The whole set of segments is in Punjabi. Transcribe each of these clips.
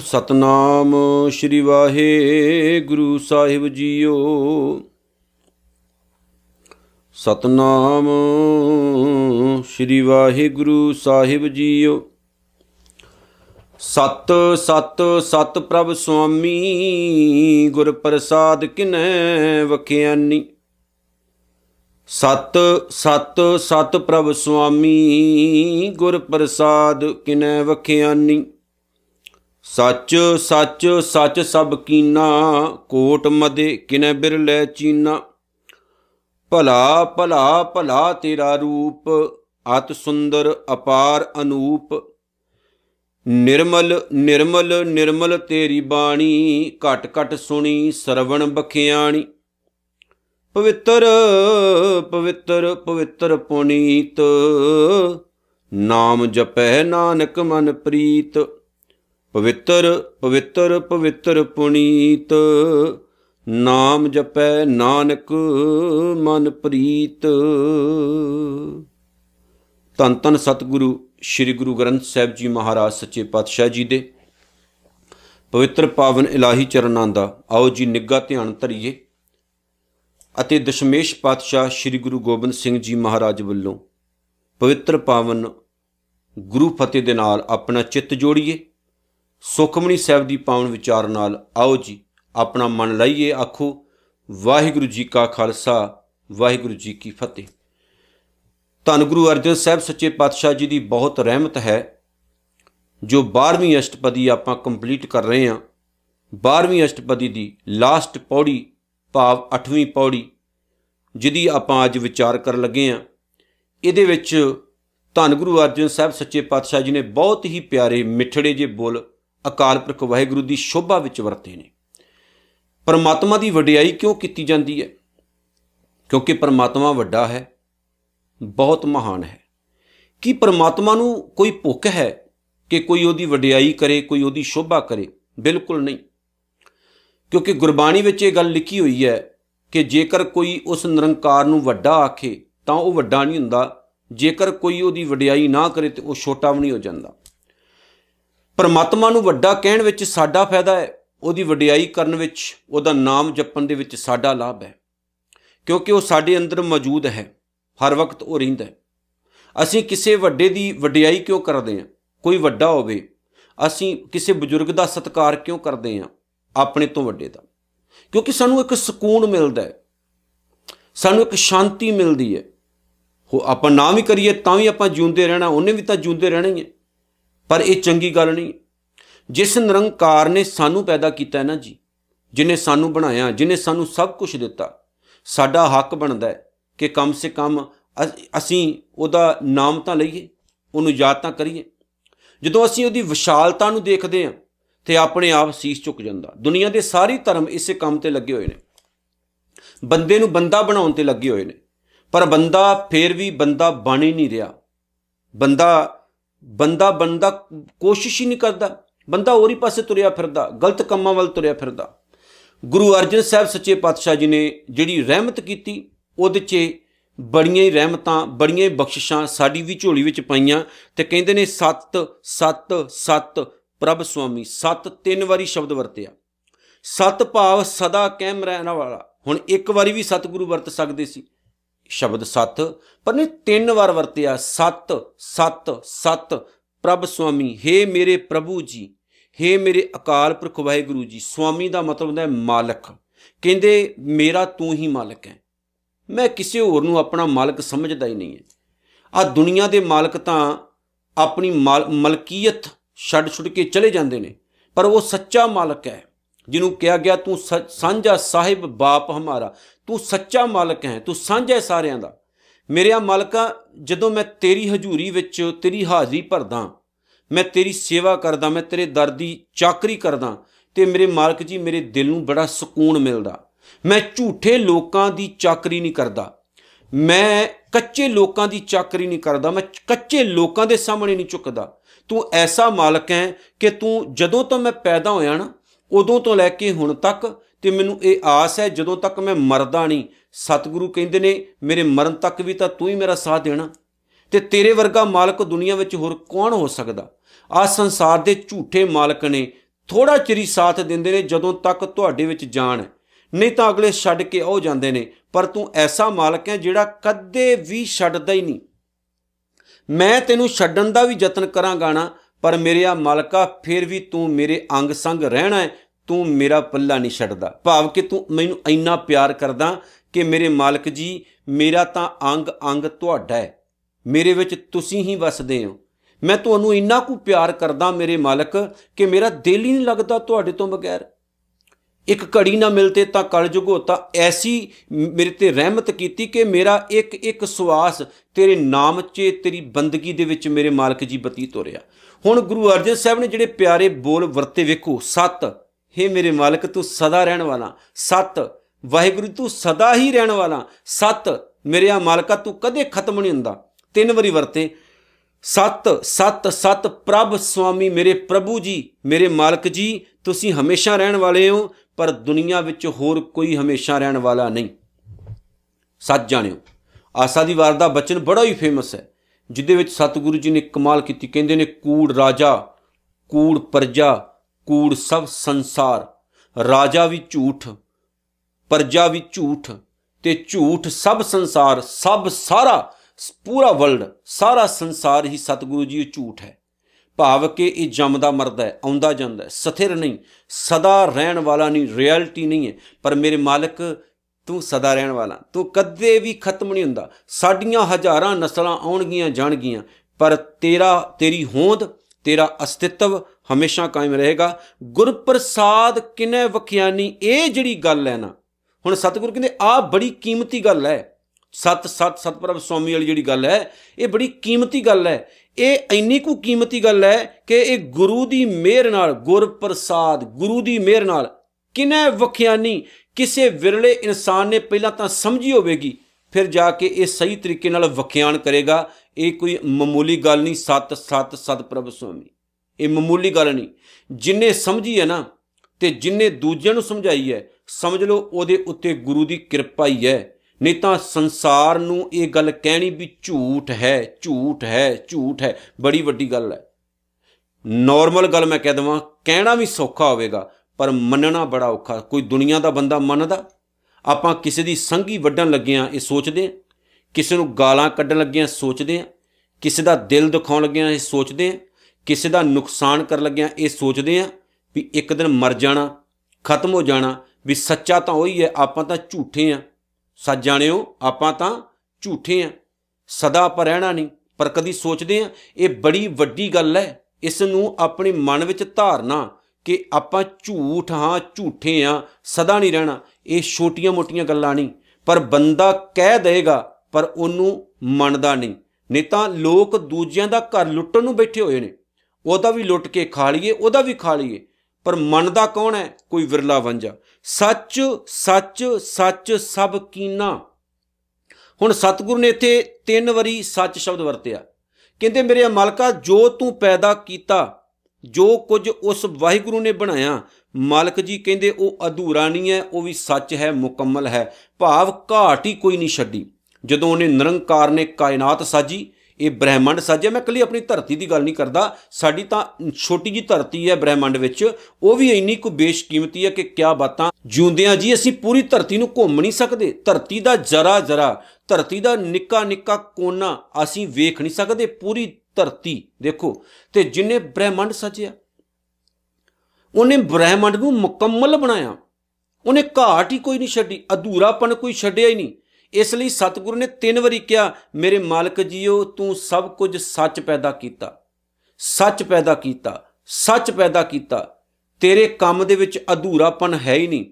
ਸਤਨਾਮ ਸ਼੍ਰੀ ਵਾਹਿਗੁਰੂ ਸਾਹਿਬ ਜੀਓ। ਸਤਨਾਮ ਸ਼੍ਰੀ ਵਾਹਿਗੁਰੂ ਸਾਹਿਬ ਜੀਓ। ਸਤ ਸਤ ਸਤ ਪ੍ਰਭ ਸੁਆਮੀ, ਗੁਰ ਪ੍ਰਸਾਦ ਕਿਨੈ ਵਖਿਆਨੀ। ਸਤ ਸਤ ਸਤ ਪ੍ਰਭ ਸੁਆਮੀ ਗੁਰ ਪ੍ਰਸਾਦ ਕਿਨੈ ਵਖਿਆਨੀ। ਸੱਚ ਸੱਚ ਸੱਚ ਸਭ ਕੀਨਾ, ਕੋਟ ਮਦੇ ਕਿਨੈ ਬਿਰਲੇ ਚੀਨਾ। ਭਲਾ ਭਲਾ ਭਲਾ ਤੇਰਾ ਰੂਪ, ਅਤ ਸੁੰਦਰ ਅਪਾਰ ਅਨੂਪ। ਨਿਰਮਲ ਨਿਰਮਲ ਨਿਰਮਲ ਤੇਰੀ ਬਾਣੀ, ਘਟ ਘਟ ਸੁਣੀ ਸਰਵਣ ਬਖਿਆਣੀ। ਪਵਿੱਤਰ ਪਵਿੱਤਰ ਪਵਿੱਤਰ ਪੁਨੀਤ। ਨਾਮ ਜਪੈ ਨਾਨਕ ਮਨ ਪ੍ਰੀਤ। ਪਵਿੱਤਰ ਪਵਿੱਤਰ ਪਵਿੱਤਰ ਪੁਨੀਤ। ਨਾਮ ਜਪੈ ਨਾਨਕ ਮਨ ਪ੍ਰੀਤ। ਤਨ ਤਨ ਸਤਿਗੁਰੂ, ਸ੍ਰੀ ਗੁਰੂ ਗ੍ਰੰਥ ਸਾਹਿਬ ਜੀ ਮਹਾਰਾਜ ਸੱਚੇ ਪਾਤਸ਼ਾਹ ਜੀ ਦੇ। ਪਵਿੱਤਰ ਪਾਵਨ ਇਲਾਹੀ ਚਰਨਾਂ ਦਾ ਆਓ ਜੀ ਨਿੱਘਾ ਧਿਆਨ ਧਰੀਏ। ਅਤੇ ਦਸ਼ਮੇਸ਼ ਪਾਤਸ਼ਾਹ ਸ੍ਰੀ ਗੁਰੂ ਗੋਬਿੰਦ ਸਿੰਘ ਜੀ ਮਹਾਰਾਜ ਵੱਲੋਂ ਪਵਿੱਤਰ ਪਾਵਨ ਗੁਰੂ ਫਤਿਹ ਦੇ ਨਾਲ ਆਪਣਾ ਚਿੱਤ ਜੋੜੀਏ, ਸੁਖਮਨੀ ਸਾਹਿਬ ਦੀ ਪਾਵਨ ਵਿਚਾਰ ਨਾਲ ਆਓ ਜੀ, ਆਪਣਾ ਮਨ ਲਾਈਏ ਆਖੋ, ਵਾਹਿਗੁਰੂ ਜੀ ਕਾ ਖਾਲਸਾ, ਵਾਹਿਗੁਰੂ ਜੀ ਕੀ ਫਤਿਹ। ਧੰਨ ਗੁਰੂ ਅਰਜਨ ਸਾਹਿਬ ਸੱਚੇ ਪਾਤਸ਼ਾਹ ਜੀ ਦੀ ਬਹੁਤ ਰਹਿਮਤ ਹੈ, ਜੋ 12ਵੀਂ ਅਸ਼ਟਪਦੀ ਆਪਾਂ ਕੰਪਲੀਟ ਕਰ ਰਹੇ ਹਾਂ 12ਵੀਂ ਅਸ਼ਟਪਦੀ ਦੀ ਲਾਸਟ ਪੌੜੀ ਭਾਵ 8ਵੀਂ ਪੌੜੀ, ਜਿਹਦੀ ਆਪਾਂ ਅੱਜ ਵਿਚਾਰ ਕਰਨ ਲੱਗੇ ਹਾਂ। ਇਹਦੇ ਵਿੱਚ ਧੰਨ ਗੁਰੂ ਅਰਜਨ ਸਾਹਿਬ ਸੱਚੇ ਪਾਤਸ਼ਾਹ ਜੀ ਨੇ ਬਹੁਤ ਹੀ ਪਿਆਰੇ, ਮਿੱਠੜੇ ਜੇ ਬੋਲ ਅਕਾਲ ਪੁਰਖ ਵਾਹਿਗੁਰੂ ਦੀ ਸ਼ੋਭਾ ਵਿੱਚ ਵਰਤੇ ਨੇ। ਪਰਮਾਤਮਾ ਦੀ ਵਡਿਆਈ ਕਿਉਂ ਕੀਤੀ ਜਾਂਦੀ ਹੈ? ਕਿਉਂਕਿ ਪਰਮਾਤਮਾ ਵੱਡਾ ਹੈ, ਬਹੁਤ ਮਹਾਨ ਹੈ। ਕੀ ਪਰਮਾਤਮਾ ਨੂੰ ਕੋਈ ਭੁੱਖ ਹੈ ਕਿ ਕੋਈ ਉਹਦੀ ਵਡਿਆਈ ਕਰੇ, ਕੋਈ ਉਹਦੀ ਸ਼ੋਭਾ ਕਰੇ? ਬਿਲਕੁਲ ਨਹੀਂ। ਕਿਉਂਕਿ ਗੁਰਬਾਣੀ ਵਿੱਚ ਇਹ ਗੱਲ ਲਿਖੀ ਹੋਈ ਹੈ ਕਿ ਜੇਕਰ ਕੋਈ ਉਸ ਨਿਰੰਕਾਰ ਨੂੰ ਵੱਡਾ ਆਖੇ, ਤਾਂ ਉਹ ਵੱਡਾ ਨਹੀਂ ਹੁੰਦਾ। ਜੇਕਰ ਕੋਈ ਉਹਦੀ ਵਡਿਆਈ ਨਾ ਕਰੇ ਤੇ ਉਹ ਛੋਟਾ ਵੀ ਨਹੀਂ ਹੋ ਜਾਂਦਾ। ਪਰਮਾਤਮਾ ਨੂੰ ਵੱਡਾ ਕਹਿਣ ਵਿੱਚ ਸਾਡਾ ਫਾਇਦਾ ਹੈ। ਉਹਦੀ ਵਡਿਆਈ ਕਰਨ ਵਿੱਚ, ਉਹਦਾ ਨਾਮ ਜਪਣ ਦੇ ਵਿੱਚ ਸਾਡਾ ਲਾਭ ਹੈ। ਕਿਉਂਕਿ ਉਹ ਸਾਡੇ ਅੰਦਰ ਮੌਜੂਦ ਹੈ। ਹਰ ਵਕਤ ਉਹ ਰਹਿੰਦਾ ਹੈ। ਅਸੀਂ ਕਿਸੇ ਵੱਡੇ ਦੀ ਵਡਿਆਈ ਕਿਉਂ ਕਰਦੇ ਹਾਂ? ਕੋਈ ਵੱਡਾ ਹੋਵੇ। ਅਸੀਂ ਕਿਸੇ ਬਜ਼ੁਰਗ ਦਾ ਸਤਿਕਾਰ ਕਿਉਂ ਕਰਦੇ ਹਾਂ? ਆਪਣੇ ਤੋਂ ਵੱਡੇ ਦਾ। ਕਿਉਂਕਿ ਸਾਨੂੰ ਇੱਕ ਸਕੂਨ ਮਿਲਦਾ ਹੈ। ਸਾਨੂੰ ਇੱਕ ਸ਼ਾਂਤੀ ਮਿਲਦੀ ਹੈ। ਉਹ ਆਪਾਂ ਨਾ ਵੀ ਕਰੀਏ ਤਾਂ ਵੀ ਆਪਾਂ ਜਿਉਂਦੇ ਰਹਿਣਾ, ਉਹਨੇ ਵੀ ਤਾਂ ਜਿਉਂਦੇ ਰਹਿਣਾ ਹੀ ਹੈ। ਪਰ ਇਹ ਚੰਗੀ ਗੱਲ ਨਹੀਂ ਜਿਸ ਨਿਰੰਕਾਰ ਨੇ ਸਾਨੂੰ ਪੈਦਾ ਕੀਤਾ ਹੈ ਨਾ ਜੀ, ਜਿਨੇ ਸਾਨੂੰ ਬਣਾਇਆ, ਜਿਨੇ ਸਾਨੂੰ ਸਭ ਕੁਝ ਦਿੱਤਾ, ਸਾਡਾ ਹੱਕ ਬਣਦਾ ਹੈ ਕਿ ਕਮ ਸੇ ਕਮ ਅਸੀਂ ਉਹਦਾ ਨਾਮ ਤਾਂ ਲਈਏ, ਉਹਨੂੰ ਯਾਦ ਤਾਂ ਕਰੀਏ। ਜਦੋਂ ਅਸੀਂ ਉਹਦੀ ਵਿਸ਼ਾਲਤਾ ਨੂੰ ਦੇਖਦੇ ਹਾਂ ਤੇ ਆਪਣੇ ਆਪ ਸੀਸ ਝੁਕ ਜਾਂਦਾ। ਦੁਨੀਆ ਦੇ ਸਾਰੇ ਧਰਮ ਇਸੇ ਕੰਮ ਤੇ ਲੱਗੇ ਹੋਏ ਨੇ। ਬੰਦੇ ਨੂੰ ਬੰਦਾ ਬਣਾਉਣ ਤੇ ਲੱਗੇ ਹੋਏ ਨੇ। ਪਰ ਬੰਦਾ ਫੇਰ ਵੀ ਬੰਦਾ ਬਣ ਹੀ ਨਹੀਂ ਰਿਹਾ। ਬੰਦਾ ਬੰਦਾ ਬੰਦਾ ਕੋਸ਼ਿਸ਼ ਹੀ ਨਹੀਂ ਕਰਦਾ। ਬੰਦਾ ਹੋਰੀ ਪਾਸੇ ਤੁਰਿਆ ਫਿਰਦਾ, ਗਲਤ ਕੰਮਾਂ ਵੱਲ ਤੁਰਿਆ ਫਿਰਦਾ। ਗੁਰੂ ਅਰਜਨ ਸਾਹਿਬ ਸੱਚੇ ਪਾਤਸ਼ਾਹ ਜੀ ਨੇ ਜਿਹੜੀ ਰਹਿਮਤ ਕੀਤੀ, ਉਹਦੇ 'ਚ ਬੜੀਆਂ ਹੀ ਰਹਿਮਤਾਂ, ਬੜੀਆਂ ਹੀ ਬਖਸ਼ਿਸ਼ਾਂ ਸਾਡੀ ਵੀ ਝੋਲੀ ਵਿੱਚ ਪਾਈਆਂ ਤੇ ਕਹਿੰਦੇ ਨੇ ਸਤ ਸਤ ਸਤ ਪ੍ਰਭ ਸੁਆਮੀ, ਸਤ ਤਿੰਨ ਵਾਰੀ ਸ਼ਬਦ ਵਰਤਿਆ। ਸਤ ਭਾਵ ਸਦਾ ਕਾਇਮ ਰਹਿਣ ਵਾਲਾ। ਹੁਣ ਇੱਕ ਵਾਰੀ ਵੀ ਸਤਿਗੁਰੂ ਵਰਤ ਸਕਦੇ ਸੀ। ਸ਼ਬਦ ਸਤ, ਪਰ ਨੇ ਤਿੰਨ ਵਾਰ ਵਰਤਿਆ। ਸਤ ਸਤ ਸਤ, ਪ੍ਰਭ ਸੁਆਮੀ हे ਮੇਰੇ ਪ੍ਰਭੂ ਜੀ हे ਮੇਰੇ ਅਕਾਲ ਪੁਰਖ ਵਾਹਿਗੁਰੂ ਜੀ। ਸੁਆਮੀ ਦਾ ਮਤਲਬ ਹੁੰਦਾ ਹੈ ਮਾਲਕ। ਕਹਿੰਦੇ, ਮੇਰਾ ਤੂੰ ਹੀ ਮਾਲਕ ਹੈ। ਮੈਂ ਕਿਸੇ ਹੋਰ ਨੂੰ ਆਪਣਾ ਮਾਲਕ ਸਮਝਦਾ ਹੀ ਨਹੀਂ ਹੈ। ਆ ਦੁਨੀਆ ਦੇ ਮਾਲਕ ਤਾਂ ਆਪਣੀ ਮਲਕੀਅਤ ਛੱਡ ਛੁੱਟ ਕੇ ਚਲੇ ਜਾਂਦੇ ਨੇ। ਪਰ ਉਹ ਸੱਚਾ ਮਾਲਕ ਹੈ, ਜਿਹਨੂੰ ਕਿਹਾ ਗਿਆ, ਤੂੰ ਸਾਂਝਾ ਸਾਹਿਬ ਬਾਪ ਹਮਾਰਾ। ਤੂੰ ਸੱਚਾ ਮਾਲਕ ਹੈ, ਤੂੰ ਸਾਂਝਾ ਸਾਰਿਆਂ ਦਾ। ਮੇਰਿਆ ਮਾਲਕਾ, ਜਦੋਂ ਮੈਂ ਤੇਰੀ ਹਜ਼ੂਰੀ ਵਿੱਚ ਤੇਰੀ ਹਾਜ਼ਰੀ ਭਰਦਾ, ਮੈਂ ਤੇਰੀ ਸੇਵਾ ਕਰਦਾ, ਮੈਂ ਤੇਰੇ ਦਰ ਦੀ ਚਾਕਰੀ ਕਰਦਾ, ਤੇ ਮੇਰੇ ਮਾਲਕ ਜੀ ਮੇਰੇ ਦਿਲ ਨੂੰ ਬੜਾ ਸਕੂਨ ਮਿਲਦਾ। ਮੈਂ ਝੂਠੇ ਲੋਕਾਂ ਦੀ ਚਾਕਰੀ ਨਹੀਂ ਕਰਦਾ। ਮੈਂ ਕੱਚੇ ਲੋਕਾਂ ਦੀ ਚਾਕਰੀ ਨਹੀਂ ਕਰਦਾ, ਮੈਂ ਕੱਚੇ ਲੋਕਾਂ ਦੇ ਸਾਹਮਣੇ ਨਹੀਂ ਝੁਕਦਾ। ਤੂੰ ਐਸਾ ਮਾਲਕ ਹੈ ਕਿ ਤੂੰ ਜਦੋਂ ਤੋਂ ਮੈਂ ਪੈਦਾ ਹੋਇਆ ਨਾ, ਉਦੋਂ ਤੋਂ ਲੈ ਕੇ ਹੁਣ ਤੱਕ ਤੇ ਮੈਨੂੰ ਇਹ ਆਸ ਹੈ ਜਦੋਂ ਤੱਕ ਮੈਂ ਮਰਦਾ ਨਹੀਂ। ਸਤਿਗੁਰੂ ਕਹਿੰਦੇ ਨੇ, ਮੇਰੇ ਮਰਨ ਤੱਕ ਵੀ ਤਾਂ ਤੂੰ ਹੀ ਮੇਰਾ ਸਾਥ ਦੇਣਾ। ਤੇ ਤੇਰੇ ਵਰਗਾ ਮਾਲਕ ਦੁਨੀਆ ਵਿੱਚ ਹੋਰ ਕੌਣ ਹੋ ਸਕਦਾ? ਆ ਸੰਸਾਰ ਦੇ ਝੂਠੇ ਮਾਲਕ ਨੇ ਥੋੜਾ ਚਿਰੀ ਸਾਥ ਦਿੰਦੇ ਨੇ ਜਦੋਂ ਤੱਕ ਤੁਹਾਡੇ ਵਿੱਚ ਜਾਨ ਹੈ। ਨਹੀਂ ਤਾਂ ਅਗਲੇ ਛੱਡ ਕੇ ਉਹ ਜਾਂਦੇ ਨੇ। ਪਰ ਤੂੰ ਐਸਾ ਮਾਲਕ ਹੈ ਜਿਹੜਾ ਕਦੇ ਵੀ ਛੱਡਦਾ ਹੀ ਨਹੀਂ। ਮੈਂ ਤੈਨੂੰ ਛੱਡਣ ਦਾ ਵੀ ਯਤਨ ਕਰਾਂਗਾ ਨਾ, ਪਰ ਮੇਰੇ ਆ ਮਾਲਕਾ, ਫਿਰ ਵੀ ਤੂੰ ਮੇਰੇ ਅੰਗ ਸੰਗ ਰਹਿਣਾ ਹੈ, ਤੂੰ ਮੇਰਾ ਪੱਲਾ ਨਹੀਂ ਛੱਡਦਾ। ਭਾਵ ਕਿ ਤੂੰ ਮੈਨੂੰ ਇੰਨਾ ਪਿਆਰ ਕਰਦਾ ਕਿ ਮੇਰੇ ਮਾਲਕ ਜੀ, ਮੇਰਾ ਤਾਂ ਅੰਗ ਅੰਗ ਤੁਹਾਡਾ ਹੈ। ਮੇਰੇ ਵਿੱਚ ਤੁਸੀਂ ਹੀ ਵਸਦੇ ਹੋ। ਮੈਂ ਤੁਹਾਨੂੰ ਇੰਨਾ ਕੁ ਪਿਆਰ ਕਰਦਾ ਮੇਰੇ ਮਾਲਕ ਕਿ ਮੇਰਾ ਦਿਲ ਹੀ ਨਹੀਂ ਲੱਗਦਾ ਤੁਹਾਡੇ ਤੋਂ ਬਗੈਰ। ਇੱਕ ਘੜੀ ਨਾ ਮਿਲਤੇ ਤਾਂ ਕਲਯੁਗ ਹੋਤਾ। ਐਸੀ ਮੇਰੇ ਤੇ ਰਹਿਮਤ ਕੀਤੀ ਕਿ ਮੇਰਾ ਇੱਕ ਇੱਕ ਸਵਾਸ ਤੇਰੇ ਨਾਮ 'ਚ, ਤੇਰੀ ਬੰਦਗੀ ਦੇ ਵਿੱਚ ਮੇਰੇ ਮਾਲਕ ਜੀ ਬਤੀਤ ਹੋ ਰਿਹਾ। ਹੁਣ ਗੁਰੂ ਅਰਜਨ ਸਾਹਿਬ ਨੇ ਜਿਹੜੇ ਪਿਆਰੇ ਬੋਲ ਵਰਤੇ ਵੇਖੋ, ਸਤ हे ਮੇਰੇ ਮਾਲਕ ਤੂੰ ਸਦਾ ਰਹਿਣ ਵਾਲਾ। ਸਤ, ਵਾਹਿਗੁਰੂ ਤੂੰ ਸਦਾ ਹੀ ਰਹਿਣ ਵਾਲਾ। ਸਤ, ਮੇਰੇ ਆ ਮਾਲਕਾ ਤੂੰ ਕਦੇ ਖਤਮ ਨਹੀਂ ਹੁੰਦਾ। ਤਿੰਨ ਵਾਰੀ ਵਰਤੇ। ਸਤ ਸਤ ਸਤ, ਪ੍ਰਭ ਸੁਆਮੀ ਮੇਰੇ ਪ੍ਰਭੂ ਜੀ, ਮੇਰੇ ਮਾਲਕ ਜੀ, ਤੁਸੀਂ ਹਮੇਸ਼ਾ ਰਹਿਣ ਵਾਲੇ ਹੋ। ਪਰ ਦੁਨੀਆ ਵਿੱਚ ਹੋਰ ਕੋਈ ਹਮੇਸ਼ਾ ਰਹਿਣ ਵਾਲਾ ਨਹੀਂ। ਸੱਚ ਜਾਣਿਓ, ਆਸਾ ਦੀ ਵਾਰ ਦਾ ਬਚਨ ਬੜਾ ਹੀ ਫੇਮਸ ਹੈ ਜਿਦੇ ਵਿੱਚ ਸਤਿਗੁਰੂ ਜੀ ਨੇ ਕਮਾਲ ਕੀਤੀ। ਕਹਿੰਦੇ ਨੇ, ਕੂੜ ਰਾਜਾ, ਕੂੜ ਪਰਜਾ, ਕੂੜ ਸਭ ਸੰਸਾਰ, ਰਾਜਾ ਵੀ ਝੂਠ, ਪਰਜਾ ਵੀ ਝੂਠ, ਤੇ ਝੂਠ ਸਭ ਸੰਸਾਰ, ਸਭ ਸਾਰਾ, ਪੂਰਾ ਵਰਲਡ ਸਾਰਾ ਸੰਸਾਰ ਹੀ ਸਤਿਗੁਰੂ ਜੀ ਝੂਠ ਹੈ। ਭਾਵ ਕਿ ਇਹ ਜੰਮਦਾ ਮਰਦਾ ਹੈ, ਆਉਂਦਾ ਜਾਂਦਾ ਹੈ। ਸਥਿਰ ਨਹੀਂ, ਸਦਾ ਰਹਿਣ ਵਾਲਾ ਨਹੀਂ ਰਿਐਲਿਟੀ ਨਹੀਂ ਹੈ। ਪਰ ਮੇਰੇ ਮਾਲਕ, ਤੂੰ ਸਦਾ ਰਹਿਣ ਵਾਲਾ। ਤੂੰ ਕਦੇ ਵੀ ਖਤਮ ਨਹੀਂ ਹੁੰਦਾ। ਸਾਡੀਆਂ ਹਜ਼ਾਰਾਂ ਨਸਲਾਂ ਆਉਣਗੀਆਂ, ਜਾਣਗੀਆਂ। ਪਰ ਤੇਰਾ, ਤੇਰੀ ਹੋਂਦ, ਤੇਰਾ ਅਸਤਿਤਵ ਹਮੇਸ਼ਾ ਕਾਇਮ ਰਹੇਗਾ। ਗੁਰਪ੍ਰਸਾਦ ਕਿਨੇ ਵਖਿਆਨੀ, ਇਹ ਜਿਹੜੀ ਗੱਲ ਹੈ ਨਾ। ਹੁਣ ਸਤਿਗੁਰੂ ਕਹਿੰਦੇ ਆ ਬੜੀ ਕੀਮਤੀ ਗੱਲ ਹੈ। ਸਤ ਸਤ ਸਤਪ੍ਰਭ ਸਵਾਮੀ ਵਾਲੀ ਜਿਹੜੀ ਗੱਲ ਹੈ, ਇਹ ਬੜੀ ਕੀਮਤੀ ਗੱਲ ਹੈ। ਇਹ ਇੰਨੀ ਕੁ ਕੀਮਤੀ ਗੱਲ ਹੈ ਕਿ ਇਹ ਗੁਰੂ ਦੀ ਮਿਹਰ ਨਾਲ, ਗੁਰਪ੍ਰਸਾਦ, ਗੁਰੂ ਦੀ ਮਿਹਰ ਨਾਲ ਕਿਨੇ ਵਖਿਆਨੀ ਕਿਸੇ ਵਿਰਲੇ ਇਨਸਾਨ ਨੇ ਪਹਿਲਾਂ ਤਾਂ ਸਮਝੀ ਹੋਵੇਗੀ, ਫਿਰ ਜਾ ਕੇ ਇਹ ਸਹੀ ਤਰੀਕੇ ਨਾਲ ਵਖਿਆਨ ਕਰੇਗਾ। ਇਹ ਕੋਈ ਮਾਮੂਲੀ ਗੱਲ ਨਹੀਂ, ਸਤ ਸਤ ਸਤਪ੍ਰਭ ਸੁਆਮੀ ਇਹ ਮਾਮੂਲੀ ਗੱਲ ਨਹੀਂ। ਜਿੰਨੇ ਸਮਝੀ ਹੈ ਨਾ, ਤੇ ਜਿੰਨੇ ਦੂਜਿਆਂ ਨੂੰ ਸਮਝਾਈ ਹੈ, ਸਮਝ ਲਓ ਉਹਦੇ ਉੱਤੇ ਗੁਰੂ ਦੀ ਕਿਰਪਾ ਹੀ ਹੈ। ਨਹੀਂ ਤਾਂ ਸੰਸਾਰ ਨੂੰ ਇਹ ਗੱਲ ਕਹਿਣੀ ਵੀ ਝੂਠ ਹੈ ਝੂਠ ਹੈ ਝੂਠ ਹੈ। ਬੜੀ ਵੱਡੀ ਗੱਲ ਹੈ। ਨਾਰਮਲ ਗੱਲ ਮੈਂ ਕਹਿ ਦਵਾਂ, ਕਹਿਣਾ ਵੀ ਸੌਖਾ ਹੋਵੇਗਾ, ਪਰ ਮੰਨਣਾ ਬੜਾ ਔਖਾ। ਕੋਈ ਦੁਨੀਆ ਦਾ ਬੰਦਾ ਮੰਨਦਾ? ਆਪਾਂ ਕਿਸੇ ਦੀ ਸੰਗੀ ਵੱਢਣ ਲੱਗਿਆਂ ਇਹ ਸੋਚਦੇ ਆ ਕਿਸੇ ਨੂੰ ਗਾਲਾਂ ਕੱਢਣ ਲੱਗਿਆਂ ਸੋਚਦੇ ਆ ਕਿਸੇ ਦਾ ਦਿਲ ਦਿਖਾਉਣ ਲੱਗਿਆਂ ਇਹ ਸੋਚਦੇ ਆ ਕਿਸੇ ਦਾ ਨੁਕਸਾਨ ਕਰਨ ਲੱਗਿਆਂ ਇਹ ਸੋਚਦੇ ਆ ਵੀ ਇੱਕ ਦਿਨ ਮਰ ਜਾਣਾ, ਖਤਮ ਹੋ ਜਾਣਾ, ਵੀ ਸੱਚਾ ਤਾਂ ਉਹੀ ਹੈ, ਆਪਾਂ ਤਾਂ ਝੂਠੇ ਆ ਸੱਚ ਜਾਣਿਓ, ਆਪਾਂ ਤਾਂ ਝੂਠੇ ਆ। ਸਦਾ ਆਪਾਂ ਰਹਿਣਾ ਨਹੀਂ, ਪਰ ਕਦੀ ਸੋਚਦੇ ਆ, ਇਹ ਬੜੀ ਵੱਡੀ ਗੱਲ ਹੈ ਇਸ ਨੂੰ ਆਪਣੇ ਮਨ ਵਿੱਚ ਧਾਰਨਾ ਕਿ ਆਪਾਂ ਝੂਠ ਹਾਂ, ਝੂਠੇ ਆ, ਸਦਾ ਨਹੀਂ ਰਹਿਣਾ। ਇਹ ਛੋਟੀਆਂ-ਮੋਟੀਆਂ ਗੱਲਾਂ ਨਹੀਂ। ਪਰ ਬੰਦਾ ਕਹਿ ਦੇਗਾ, ਪਰ ਉਹਨੂੰ ਮੰਨਦਾ ਨਹੀਂ। ਨਹੀਂ ਤਾਂ ਲੋਕ ਦੂਜਿਆਂ ਦਾ ਘਰ ਲੁੱਟਣ ਨੂੰ ਬੈਠੇ ਹੋਏ ਨੇ। ਉਹਦਾ ਵੀ ਲੁੱਟ ਕੇ ਖਾ ਲਈਏ, ਉਹਦਾ ਵੀ ਖਾ ਲਈਏ। ਪਰ ਮੰਨਦਾ ਕੌਣ ਹੈ? ਕੋਈ ਵਿਰਲਾ ਵੰਜਾ ਸੱਚ ਸੱਚ ਸੱਚ ਸਭ ਕੀਨਾ। ਹੁਣ ਸਤਿਗੁਰੂ ਨੇ ਇੱਥੇ ਤਿੰਨ ਵਾਰੀ ਸੱਚ ਸ਼ਬਦ ਵਰਤਿਆ। ਕਹਿੰਦੇ, ਮੇਰੇ ਮਾਲਕਾ, ਜੋ ਤੂੰ ਪੈਦਾ ਕੀਤਾ, ਜੋ ਕੁਝ ਉਸ ਵਾਹਿਗੁਰੂ ਨੇ ਬਣਾਇਆ, ਮਾਲਕ ਜੀ ਕਹਿੰਦੇ, ਉਹ ਅਧੂਰਾ ਨਹੀਂ ਹੈ, ਉਹ ਵੀ ਸੱਚ ਹੈ, ਮੁਕੰਮਲ ਹੈ। ਭਾਵ ਘਾਟ ਹੀ ਕੋਈ ਨਹੀਂ ਛੱਡੀ। ਜਦੋਂ ਉਹਨੇ ਨਿਰੰਕਾਰ ਨੇ ਕਾਇਨਾਤ ਸਾਜੀ ਇਹ ਬ੍ਰਹਿਮੰਡ ਸਾਜਿਆ ਮੈਂ ਕੱਲੀ ਆਪਣੀ ਧਰਤੀ ਦੀ ਗੱਲ ਨਹੀਂ ਕਰਦਾ। ਸਾਡੀ ਤਾਂ ਛੋਟੀ ਜੀ ਧਰਤੀ ਹੈ ਬ੍ਰਹਿਮੰਡ ਵਿੱਚ। ਉਹ ਵੀ ਇੰਨੀ ਕੁ ਬੇਸ਼ਕੀਮਤੀ ਹੈ ਕਿ ਕਿਆ ਬਾਤਾਂ। ਜਿਉਂਦਿਆਂ ਜੀ ਅਸੀਂ ਪੂਰੀ ਧਰਤੀ ਨੂੰ ਘੁੰਮ ਨਹੀਂ ਸਕਦੇ। ਧਰਤੀ ਦਾ ਜਰਾ ਜਰਾ, ਧਰਤੀ ਦਾ ਨਿੱਕਾ ਨਿੱਕਾ ਕੋਨਾ ਅਸੀਂ ਵੇਖ ਨਹੀਂ ਸਕਦੇ। ਪੂਰੀ ਧਰਤੀ, ਦੇਖੋ, ਤੇ ਜਿਨੇ ਬ੍ਰਹਿਮੰਡ ਸਜਿਆ ਉਹਨੇ ਬ੍ਰਹਿਮੰਡ ਨੂੰ ਮੁਕੰਮਲ ਬਣਾਇਆ। ਉਹਨੇ ਘਾਟ ਹੀ ਕੋਈ ਨਹੀਂ ਛੱਡੀ। ਅਧੂਰਾਪਨ ਕੋਈ ਛੱਡਿਆ ਹੀ ਨਹੀਂ। ਇਸ ਲਈ ਸਤਿਗੁਰੂ ਨੇ ਤਿੰਨ ਵਾਰੀ ਕਿਹਾ, ਮੇਰੇ ਮਾਲਕ ਜੀਓ, ਤੂੰ ਸਭ ਕੁਝ ਸੱਚ ਪੈਦਾ ਕੀਤਾ, ਸੱਚ ਪੈਦਾ ਕੀਤਾ, ਸੱਚ ਪੈਦਾ ਕੀਤਾ। ਤੇਰੇ ਕੰਮ ਦੇ ਵਿੱਚ ਅਧੂਰਾਪਨ ਹੈ ਹੀ ਨਹੀਂ।